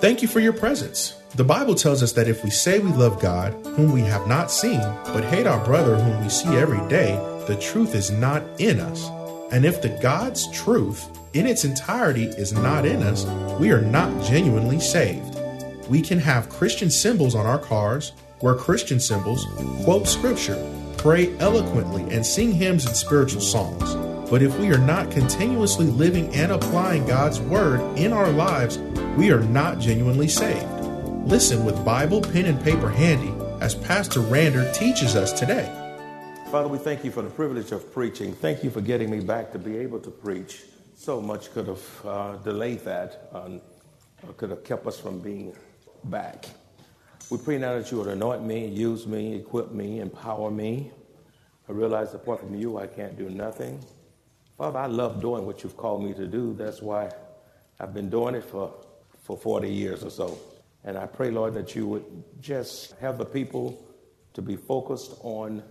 Thank you for your presence. The Bible tells us that if we say we love God, whom we have not seen, but hate our brother whom we see every day, the truth is not in us. And if the God's truth in its entirety is not in us, we are not genuinely saved. We can have Christian symbols on our cars, wear Christian symbols, quote scripture, pray eloquently, and sing hymns and spiritual songs. But if we are not continuously living and applying God's word in our lives, we are not genuinely saved. Listen with Bible, pen, and paper handy as Pastor Rander teaches us today. Father, we thank you for the privilege of preaching. Thank you for getting me back to be able to preach. So much could have uh, delayed that, um, could have kept us from being back. We pray now that you would anoint me, use me, equip me, empower me. I realize apart from you, I can't do nothing. Father, I love doing what you've called me to do. That's why I've been doing it for, for 40 years or so. And I pray, Lord, that you would just have the people to be focused on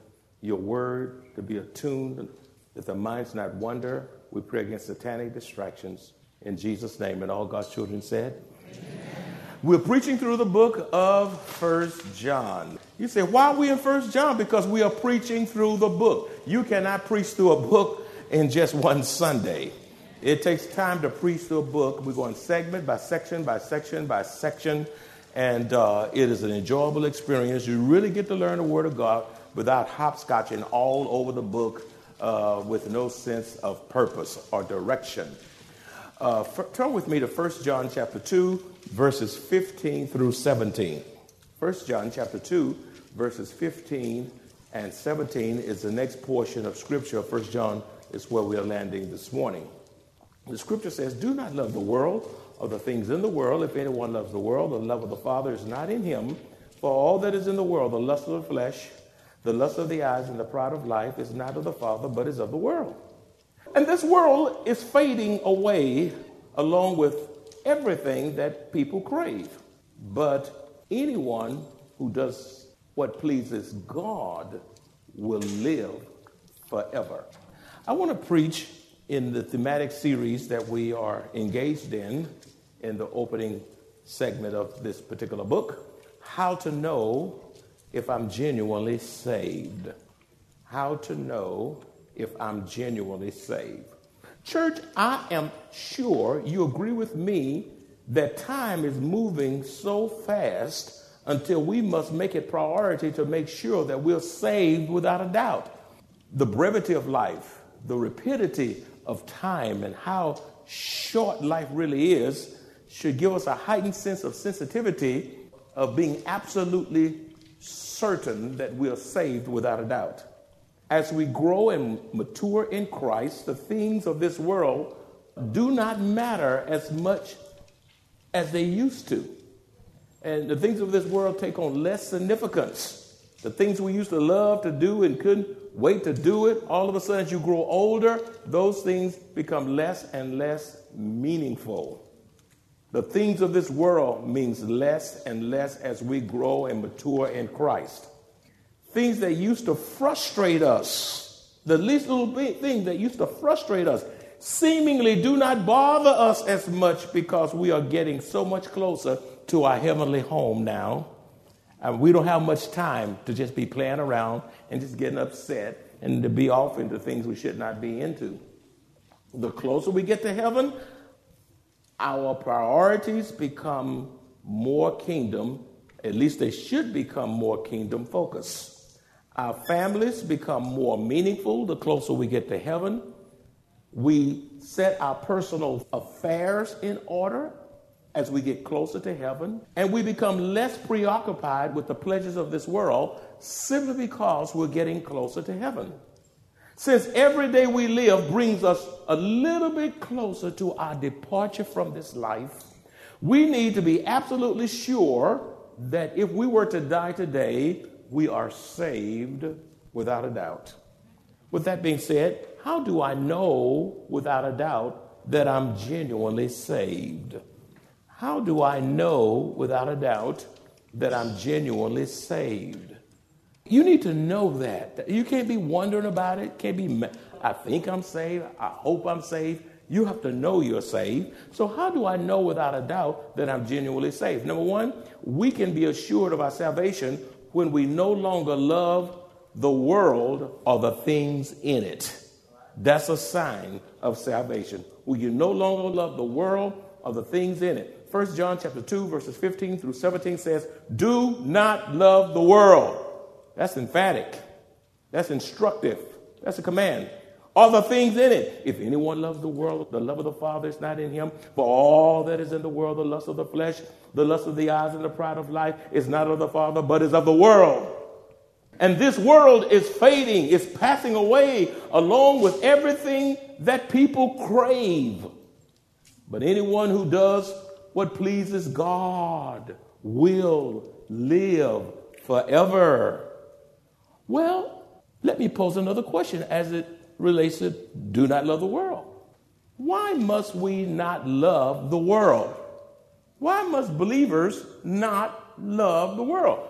your word, to be attuned, that their minds not wander. We pray against satanic distractions in Jesus' name. And all God's children said, Amen. We're preaching through the book of First John. You say, why are we in First John? Because we are preaching through the book. You cannot preach through a book in just one Sunday. It takes time to preach through a book. We're going segment by section by section by section, and uh, it is an enjoyable experience. You really get to learn the Word of God without hopscotching all over the book uh, with no sense of purpose or direction. Uh, for, turn with me to 1 John chapter 2, verses 15 through 17. 1 John chapter 2, verses 15 and 17 is the next portion of Scripture. 1 John is where we are landing this morning. The scripture says, Do not love the world or the things in the world. If anyone loves the world, the love of the Father is not in him. For all that is in the world, the lust of the flesh, the lust of the eyes, and the pride of life is not of the Father, but is of the world. And this world is fading away along with everything that people crave. But anyone who does what pleases God will live forever. I want to preach in the thematic series that we are engaged in, in the opening segment of this particular book, How to Know If I'm Genuinely Saved. How to Know If I'm Genuinely Saved. Church, I am sure you agree with me that time is moving so fast until we must make it priority to make sure that we're saved without a doubt. The brevity of life, the rapidity of time and how short life really is should give us a heightened sense of sensitivity of being absolutely certain that we are saved without a doubt. As we grow and mature in Christ, the things of this world do not matter as much as they used to. And the things of this world take on less significance. The things we used to love to do and couldn't wait to do it, all of a sudden as you grow older, those things become less and less meaningful. The things of this world means less and less as we grow and mature in Christ. Things that used to frustrate us, the least little thing that used to frustrate us, seemingly do not bother us as much because we are getting so much closer to our heavenly home now. And we don't have much time to just be playing around and just getting upset and to be off into things we should not be into. The closer we get to heaven, our priorities become more kingdom, at least they should become more kingdom focused. Our families become more meaningful the closer we get to heaven. We set our personal affairs in order as we get closer to heaven, and we become less preoccupied with the pleasures of this world simply because we're getting closer to heaven. Since every day we live brings us a little bit closer to our departure from this life, we need to be absolutely sure that if we were to die today, we are saved without a doubt. With that being said, how do I know without a doubt that I'm genuinely saved? How do I know without a doubt that I'm genuinely saved? You need to know that. You can't be wondering about it. Can't be, I think I'm saved. I hope I'm saved. You have to know you're saved. So, how do I know without a doubt that I'm genuinely saved? Number one, we can be assured of our salvation when we no longer love the world or the things in it. That's a sign of salvation. When you no longer love the world or the things in it. 1 John chapter 2, verses 15 through 17 says, Do not love the world. That's emphatic. That's instructive. That's a command. All the things in it. If anyone loves the world, the love of the Father is not in him. For all that is in the world, the lust of the flesh, the lust of the eyes, and the pride of life, is not of the Father, but is of the world. And this world is fading, is passing away along with everything that people crave. But anyone who does what pleases God will live forever. Well, let me pose another question as it relates to do not love the world. Why must we not love the world? Why must believers not love the world?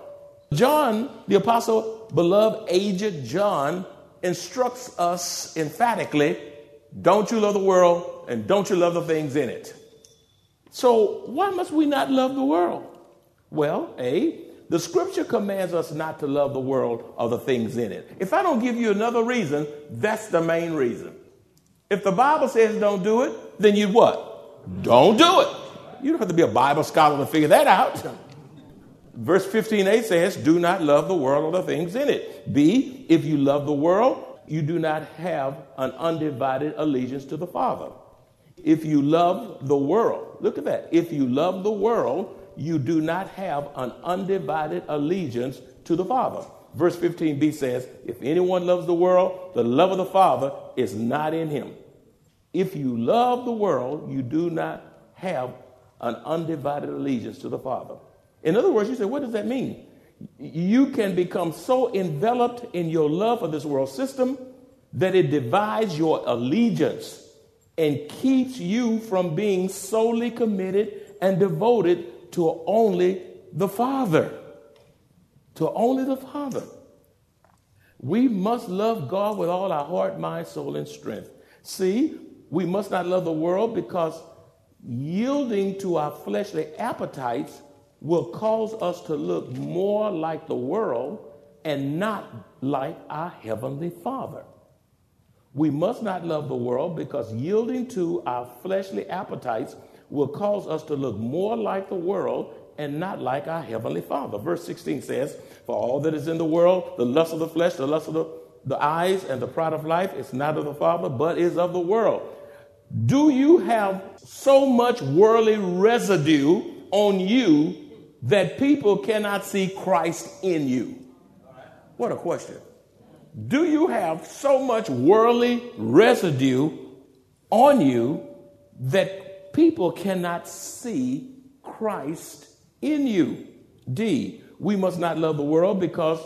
John, the apostle, beloved aged John, instructs us emphatically don't you love the world and don't you love the things in it. So, why must we not love the world? Well, A, the scripture commands us not to love the world or the things in it. If I don't give you another reason, that's the main reason. If the Bible says don't do it, then you what? Don't do it. You don't have to be a Bible scholar to figure that out. Verse 15a says, Do not love the world or the things in it. B, if you love the world, you do not have an undivided allegiance to the Father. If you love the world, look at that. If you love the world, you do not have an undivided allegiance to the Father. Verse 15b says, If anyone loves the world, the love of the Father is not in him. If you love the world, you do not have an undivided allegiance to the Father. In other words, you say, what does that mean? You can become so enveloped in your love for this world system that it divides your allegiance and keeps you from being solely committed and devoted to only the Father. To only the Father. We must love God with all our heart, mind, soul, and strength. See, we must not love the world because yielding to our fleshly appetites will cause us to look more like the world and not like our Heavenly Father. We must not love the world because yielding to our fleshly appetites will cause us to look more like the world and not like our Heavenly Father. Verse 16 says, For all that is in the world, the lust of the flesh, the lust of the, the eyes, and the pride of life is not of the Father, but is of the world. Do you have so much worldly residue on you that people cannot see Christ in you? What a question. Do you have so much worldly residue on you that people cannot see Christ in you? D, we must not love the world because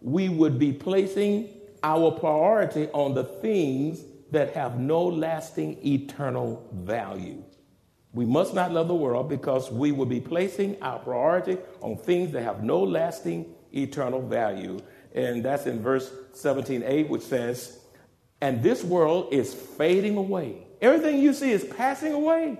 we would be placing our priority on the things that have no lasting eternal value. We must not love the world because we will be placing our priority on things that have no lasting eternal value. And that's in verse 17a, which says, And this world is fading away. Everything you see is passing away.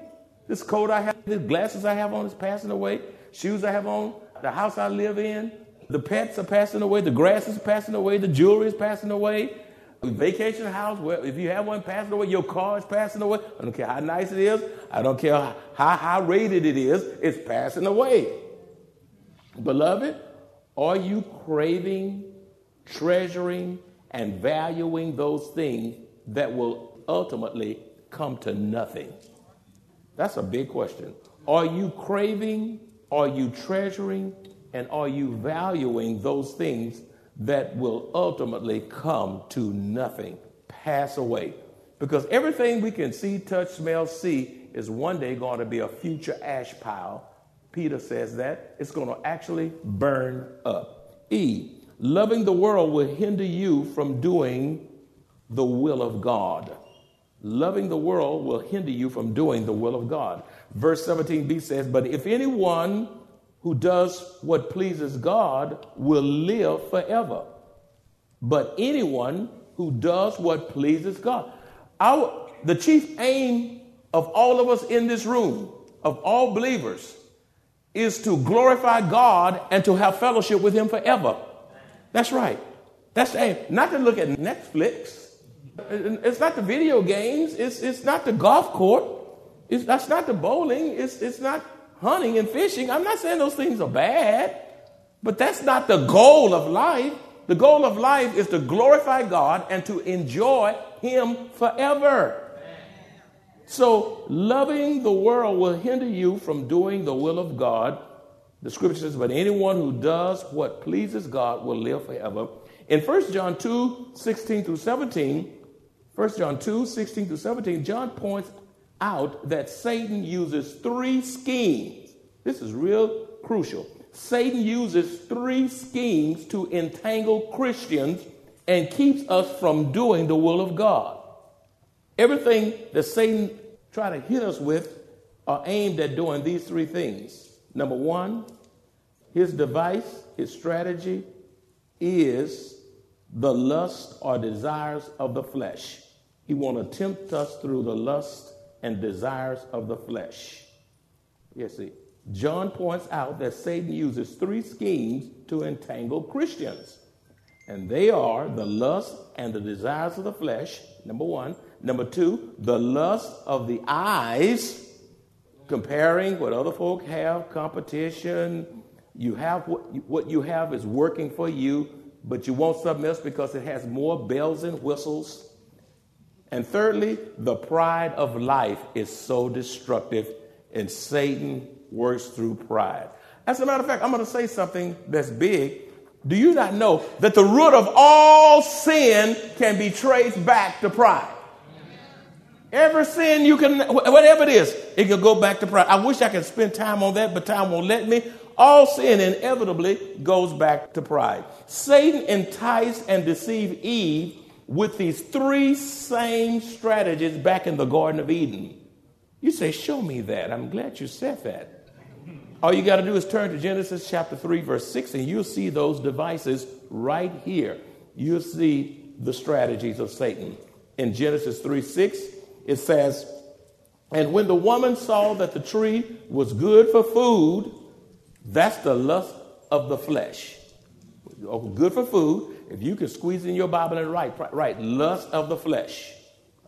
This coat I have, the glasses I have on is passing away. Shoes I have on, the house I live in, the pets are passing away, the grass is passing away, the jewelry is passing away, the vacation house, well, if you have one passing away, your car is passing away. I don't care how nice it is. I don't care how high rated it is. It's passing away. Beloved, are you craving, treasuring, and valuing those things that will ultimately come to nothing? That's a big question. Are you craving, are you treasuring, and are you valuing those things that will ultimately come to nothing, pass away. Because everything we can see, touch, smell, see is one day going to be a future ash pile. Peter says that. It's going to actually burn up. E, loving the world will hinder you from doing the will of God. Loving the world will hinder you from doing the will of God. Verse 17b says, But if anyone who does what pleases God will live forever. But anyone who does what pleases God, our, the chief aim of all of us in this room, of all believers, is to glorify God and to have fellowship with Him forever. That's right. That's the aim. Not to look at Netflix. It's not the video games. It's, it's not the golf court. It's, that's not the bowling. It's, it's not hunting and fishing. I'm not saying those things are bad, but that's not the goal of life. The goal of life is to glorify God and to enjoy Him forever. So, loving the world will hinder you from doing the will of God. The scripture says, But anyone who does what pleases God will live forever. In 1 John 2 16 through 17, 1 John 2 16 through 17, John points out that Satan uses three schemes. This is real crucial. Satan uses three schemes to entangle Christians and keeps us from doing the will of God. Everything that Satan try to hit us with are aimed at doing these three things. Number one, his device, his strategy is the lust or desires of the flesh. He want to tempt us through the lust and desires of the flesh. Yes, see. John points out that Satan uses three schemes to entangle Christians. And they are the lust and the desires of the flesh, number one. Number two, the lust of the eyes, comparing what other folk have, competition. You have what you, what you have is working for you, but you want something else because it has more bells and whistles. And thirdly, the pride of life is so destructive, and Satan works through pride. As a matter of fact, I'm going to say something that's big. Do you not know that the root of all sin can be traced back to pride? Every sin you can, whatever it is, it can go back to pride. I wish I could spend time on that, but time won't let me. All sin inevitably goes back to pride. Satan enticed and deceived Eve with these three same strategies back in the Garden of Eden. You say, Show me that. I'm glad you said that. All you got to do is turn to Genesis chapter 3, verse 6, and you'll see those devices right here. You'll see the strategies of Satan. In Genesis 3 6, it says, And when the woman saw that the tree was good for food, that's the lust of the flesh. Oh, good for food. If you can squeeze in your Bible and write, write lust of the flesh.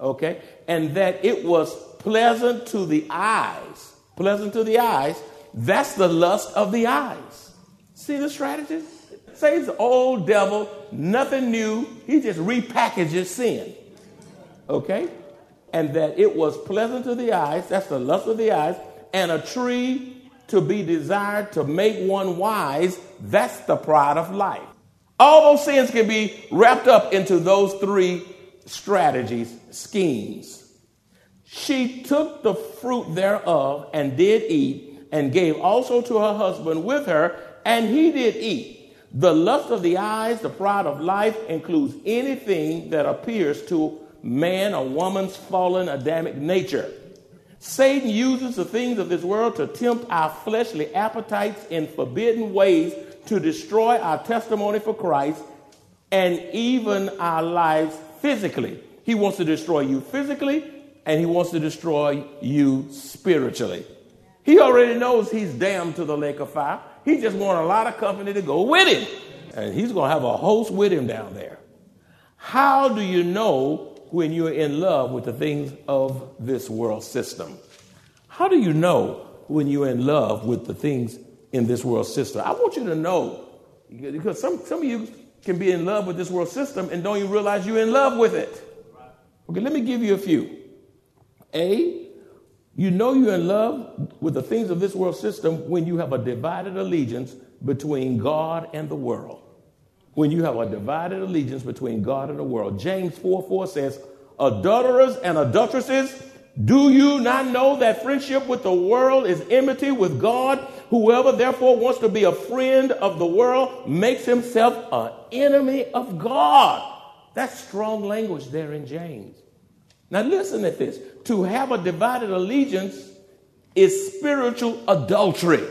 Okay? And that it was pleasant to the eyes. Pleasant to the eyes that's the lust of the eyes. See the strategy? Say the old devil, nothing new. He just repackages sin. Okay? And that it was pleasant to the eyes, that's the lust of the eyes, and a tree to be desired to make one wise, that's the pride of life. All those sins can be wrapped up into those three strategies, schemes. She took the fruit thereof and did eat and gave also to her husband with her, and he did eat. The lust of the eyes, the pride of life, includes anything that appears to man or woman's fallen Adamic nature. Satan uses the things of this world to tempt our fleshly appetites in forbidden ways to destroy our testimony for Christ and even our lives physically. He wants to destroy you physically and he wants to destroy you spiritually. He already knows he's damned to the lake of fire. He just wants a lot of company to go with him. And he's going to have a host with him down there. How do you know when you're in love with the things of this world system? How do you know when you're in love with the things in this world system? I want you to know because some, some of you can be in love with this world system and don't even realize you're in love with it. Okay, let me give you a few. A, you know you're in love with the things of this world system when you have a divided allegiance between God and the world. When you have a divided allegiance between God and the world. James 4 4 says, Adulterers and adulteresses, do you not know that friendship with the world is enmity with God? Whoever therefore wants to be a friend of the world makes himself an enemy of God. That's strong language there in James. Now, listen at this. To have a divided allegiance is spiritual adultery.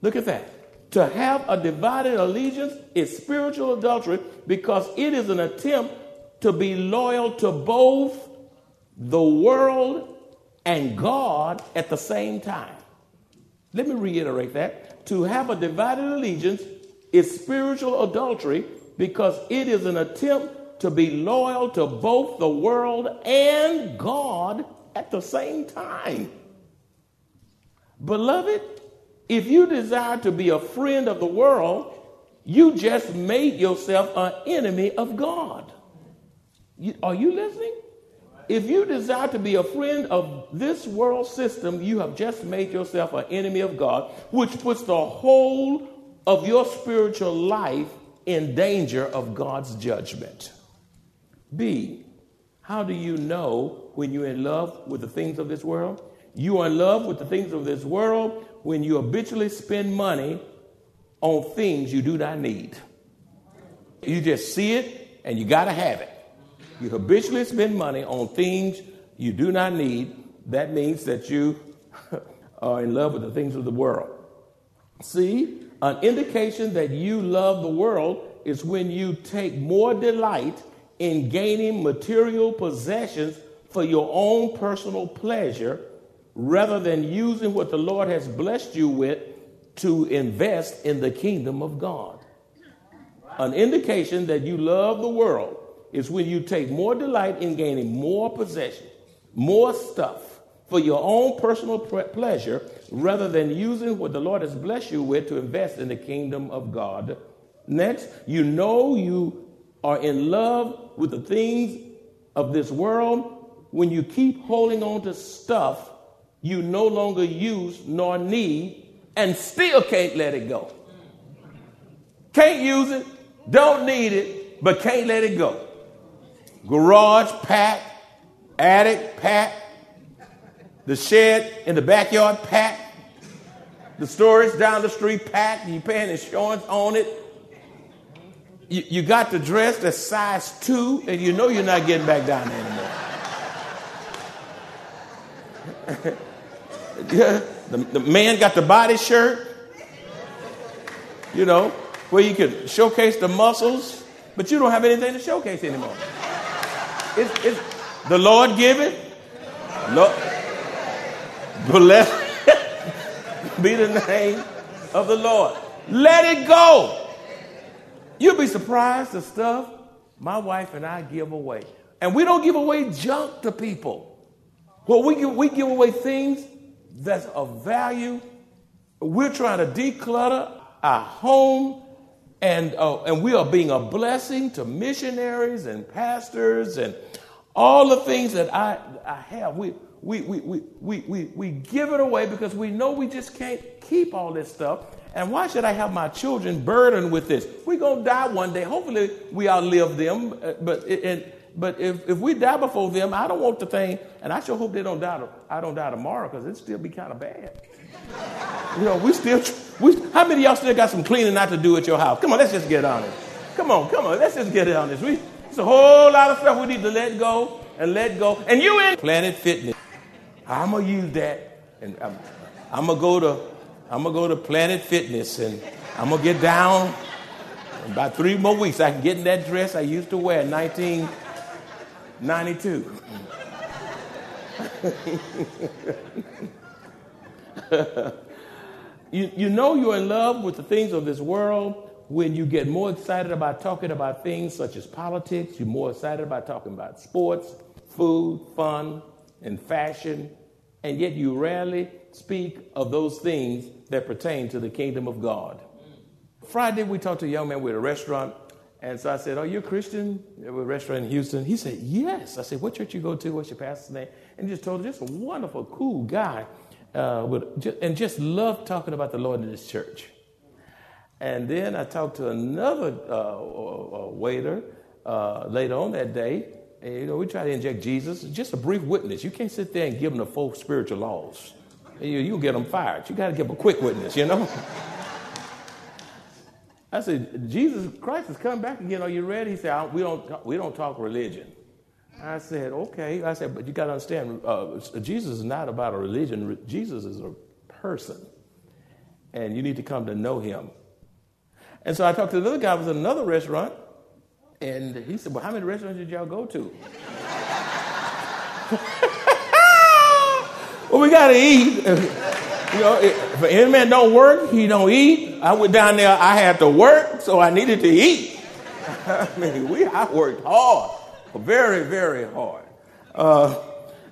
Look at that. To have a divided allegiance is spiritual adultery because it is an attempt to be loyal to both the world and God at the same time. Let me reiterate that. To have a divided allegiance is spiritual adultery because it is an attempt to be loyal to both the world and God at the same time. Beloved, if you desire to be a friend of the world, you just made yourself an enemy of God. You, are you listening? If you desire to be a friend of this world system, you have just made yourself an enemy of God, which puts the whole of your spiritual life in danger of God's judgment. B, how do you know when you're in love with the things of this world? You are in love with the things of this world when you habitually spend money on things you do not need. You just see it and you got to have it. You habitually spend money on things you do not need. That means that you are in love with the things of the world. See, an indication that you love the world is when you take more delight in gaining material possessions for your own personal pleasure rather than using what the Lord has blessed you with to invest in the kingdom of God. An indication that you love the world is when you take more delight in gaining more possessions, more stuff for your own personal pleasure rather than using what the Lord has blessed you with to invest in the kingdom of God. Next, you know you are in love with the things of this world when you keep holding on to stuff you no longer use nor need and still can't let it go. Can't use it, don't need it, but can't let it go. Garage packed, attic packed, the shed in the backyard packed, the storage down the street packed, you paying insurance on it. You, you got the dress that's size two, and you know you're not getting back down there anymore. the, the man got the body shirt, you know, where you can showcase the muscles, but you don't have anything to showcase anymore. It's, it's the Lord give it. Lord, bless be the name of the Lord. Let it go. You'll be surprised the stuff my wife and I give away. And we don't give away junk to people. Well, we give, we give away things that's of value. We're trying to declutter our home, and, uh, and we are being a blessing to missionaries and pastors and all the things that I, I have. We, we, we, we, we, we, we give it away because we know we just can't keep all this stuff. And why should I have my children burdened with this? We're going to die one day. Hopefully, we outlive them. Uh, but, and, but if, if we die before them, I don't want the thing, and I sure hope they don't die. I don't die tomorrow because it'd still be kind of bad. you know, we still. We, how many of y'all still got some cleaning not to do at your house? Come on, let's just get honest. Come on, come on, let's just get honest. We, it's a whole lot of stuff we need to let go and let go. And you in Planet Fitness. I'm gonna use that, and I'm, I'm gonna go to I'm gonna go to Planet Fitness, and I'm gonna get down. About three more weeks, I can get in that dress I used to wear in 1992. you, you know you're in love with the things of this world when you get more excited about talking about things such as politics, you're more excited about talking about sports, food, fun, and fashion, and yet you rarely speak of those things that pertain to the kingdom of God. Friday, we talked to a young man with a restaurant, and so I said, Are you a Christian? A restaurant in Houston. He said, Yes. I said, What church you go to? What's your pastor's name? And he just told him, just a wonderful, cool guy, uh, with, and just loved talking about the Lord in his church. And then I talked to another uh, waiter uh, later on that day, and, you know, we try to inject Jesus, just a brief witness. You can't sit there and give them the full spiritual laws. You, you'll get them fired. You got to give them a quick witness, you know? I said, Jesus Christ has come back again. Are you ready? He said, we don't, we don't talk religion. I said, okay. I said, but you got to understand, uh, Jesus is not about a religion. Jesus is a person. And you need to come to know him. And so I talked to another guy who was in another restaurant. And he said, Well, how many restaurants did y'all go to? well, we got to eat. You know, if an man don't work, he don't eat. I went down there, I had to work, so I needed to eat. I mean, we, I worked hard, very, very hard. Uh,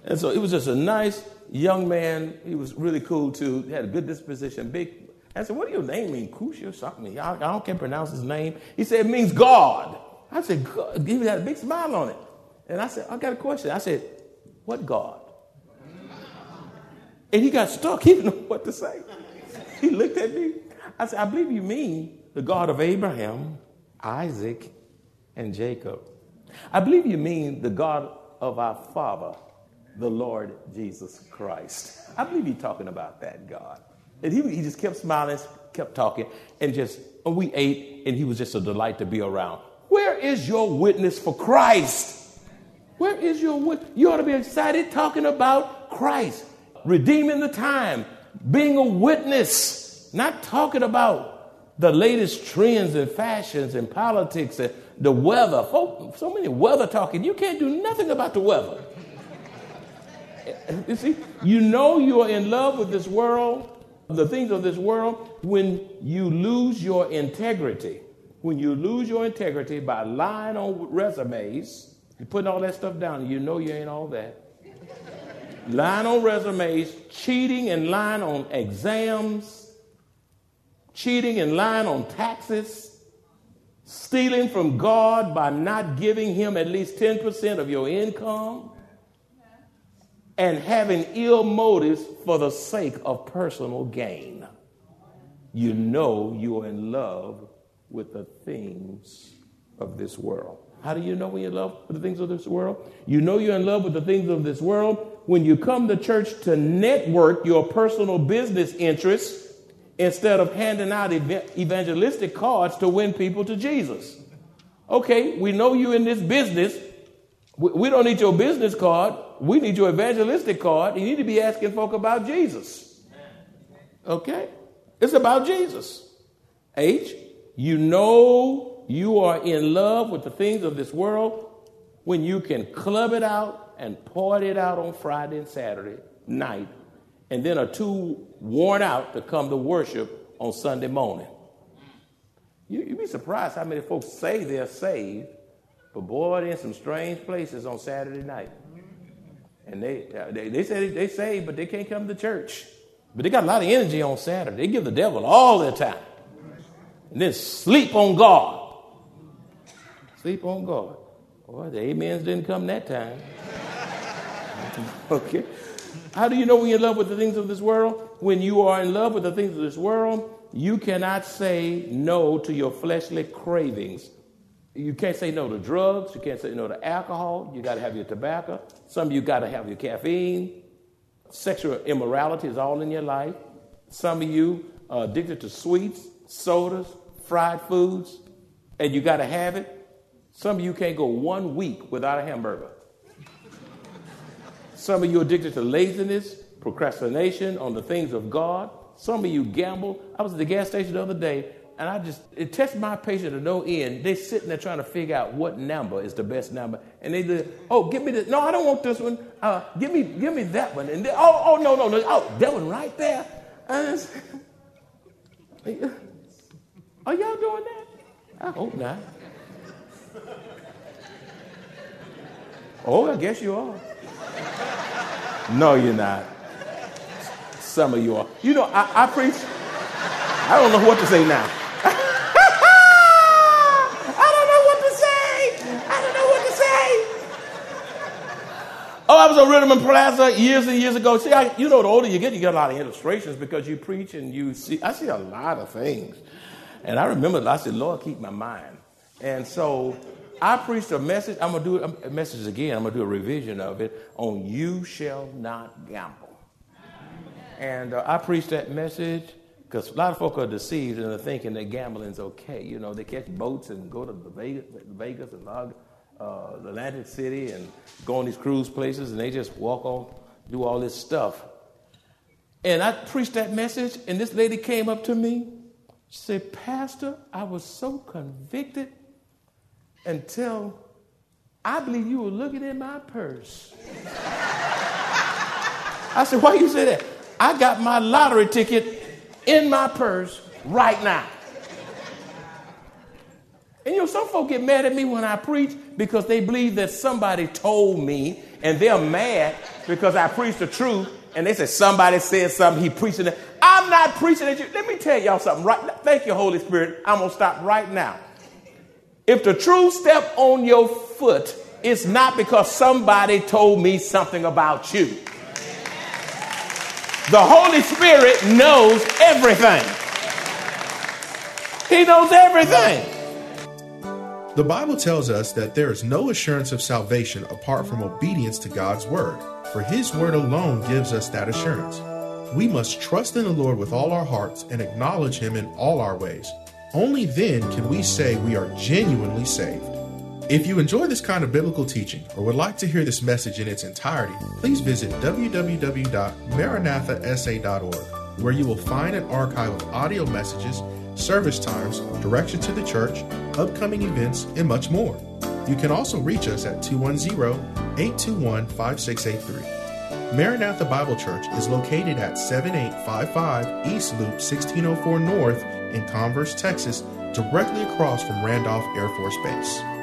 and so it was just a nice young man. He was really cool too. He had a good disposition, big. I said, what do your name mean? Kush or something? I, I don't can pronounce his name. He said, it means God. I said, God. He had a big smile on it. And I said, I got a question. I said, what God? And he got stuck. He didn't know what to say. He looked at me. I said, I believe you mean the God of Abraham, Isaac, and Jacob. I believe you mean the God of our Father, the Lord Jesus Christ. I believe you're talking about that God. And he, he just kept smiling, kept talking, and just, and we ate, and he was just a delight to be around. Where is your witness for Christ? Where is your witness? You ought to be excited talking about Christ, redeeming the time, being a witness, not talking about the latest trends and fashions and politics and the weather. so many weather talking. You can't do nothing about the weather. You see, you know you are in love with this world, the things of this world, when you lose your integrity. When you lose your integrity by lying on resumes, you're putting all that stuff down, you know you ain't all that. lying on resumes, cheating and lying on exams, cheating and lying on taxes, stealing from God by not giving Him at least 10% of your income and having ill motives for the sake of personal gain. You know you are in love with the things of this world. How do you know when you're in love with the things of this world? You know you're in love with the things of this world when you come to church to network your personal business interests instead of handing out evangelistic cards to win people to Jesus. Okay, we know you in this business. We don't need your business card. We need your evangelistic card. You need to be asking folk about Jesus. Okay? It's about Jesus. H, you know you are in love with the things of this world when you can club it out and party it out on Friday and Saturday night, and then are too worn out to come to worship on Sunday morning. You, would be surprised how many folks say they're saved, but boy, they're in some strange places on Saturday night. And they, they, they say they saved, but they can't come to church. But they got a lot of energy on Saturday. They give the devil all their time. And then sleep on God. Sleep on God. Boy, the amens didn't come that time. okay. How do you know when you're in love with the things of this world? When you are in love with the things of this world, you cannot say no to your fleshly cravings. You can't say no to drugs. You can't say no to alcohol. You got to have your tobacco. Some of you got to have your caffeine. Sexual immorality is all in your life. Some of you are addicted to sweets, sodas, fried foods, and you got to have it. Some of you can't go one week without a hamburger. Some of you are addicted to laziness, procrastination on the things of God. Some of you gamble. I was at the gas station the other day, and I just, it tests my patience to no end. They're sitting there trying to figure out what number is the best number. And they did, oh, give me this. No, I don't want this one. Uh, give me, give me that one. And they, oh, oh, no, no, no. Oh, that one right there. Are y'all doing that? I hope not. Oh, I guess you are. No, you're not. Some of you are. You know, I, I preach. I don't know what to say now. I don't know what to say. I don't know what to say. Oh, I was on Rhythm and Plaza years and years ago. See, I, you know, the older you get, you get a lot of illustrations because you preach and you see. I see a lot of things. And I remember, I said, Lord, keep my mind. And so I preached a message. I'm going to do a message again. I'm going to do a revision of it on You Shall Not Gamble. And uh, I preached that message because a lot of folk are deceived and are thinking that gambling's okay. You know, they catch boats and go to the Vegas, Vegas and uh, Atlantic City and go on these cruise places and they just walk on, do all this stuff. And I preached that message, and this lady came up to me. She said, Pastor, I was so convicted until I believe you were looking in my purse. I said, Why you say that? I got my lottery ticket in my purse right now. And you know, some folk get mad at me when I preach because they believe that somebody told me, and they're mad because I preach the truth, and they say somebody said something, he preaching it. I'm not preaching at you. Let me tell y'all something right now. Thank you, Holy Spirit. I'm gonna stop right now. If the truth step on your foot, it's not because somebody told me something about you. The Holy Spirit knows everything. He knows everything. The Bible tells us that there is no assurance of salvation apart from obedience to God's word, for his word alone gives us that assurance. We must trust in the Lord with all our hearts and acknowledge him in all our ways. Only then can we say we are genuinely saved. If you enjoy this kind of biblical teaching or would like to hear this message in its entirety, please visit www.maranathasa.org, where you will find an archive of audio messages service times, direction to the church, upcoming events, and much more. You can also reach us at 210 821 5683. Maranatha Bible Church is located at 7855 East Loop 1604 North in Converse, Texas, directly across from Randolph Air Force Base.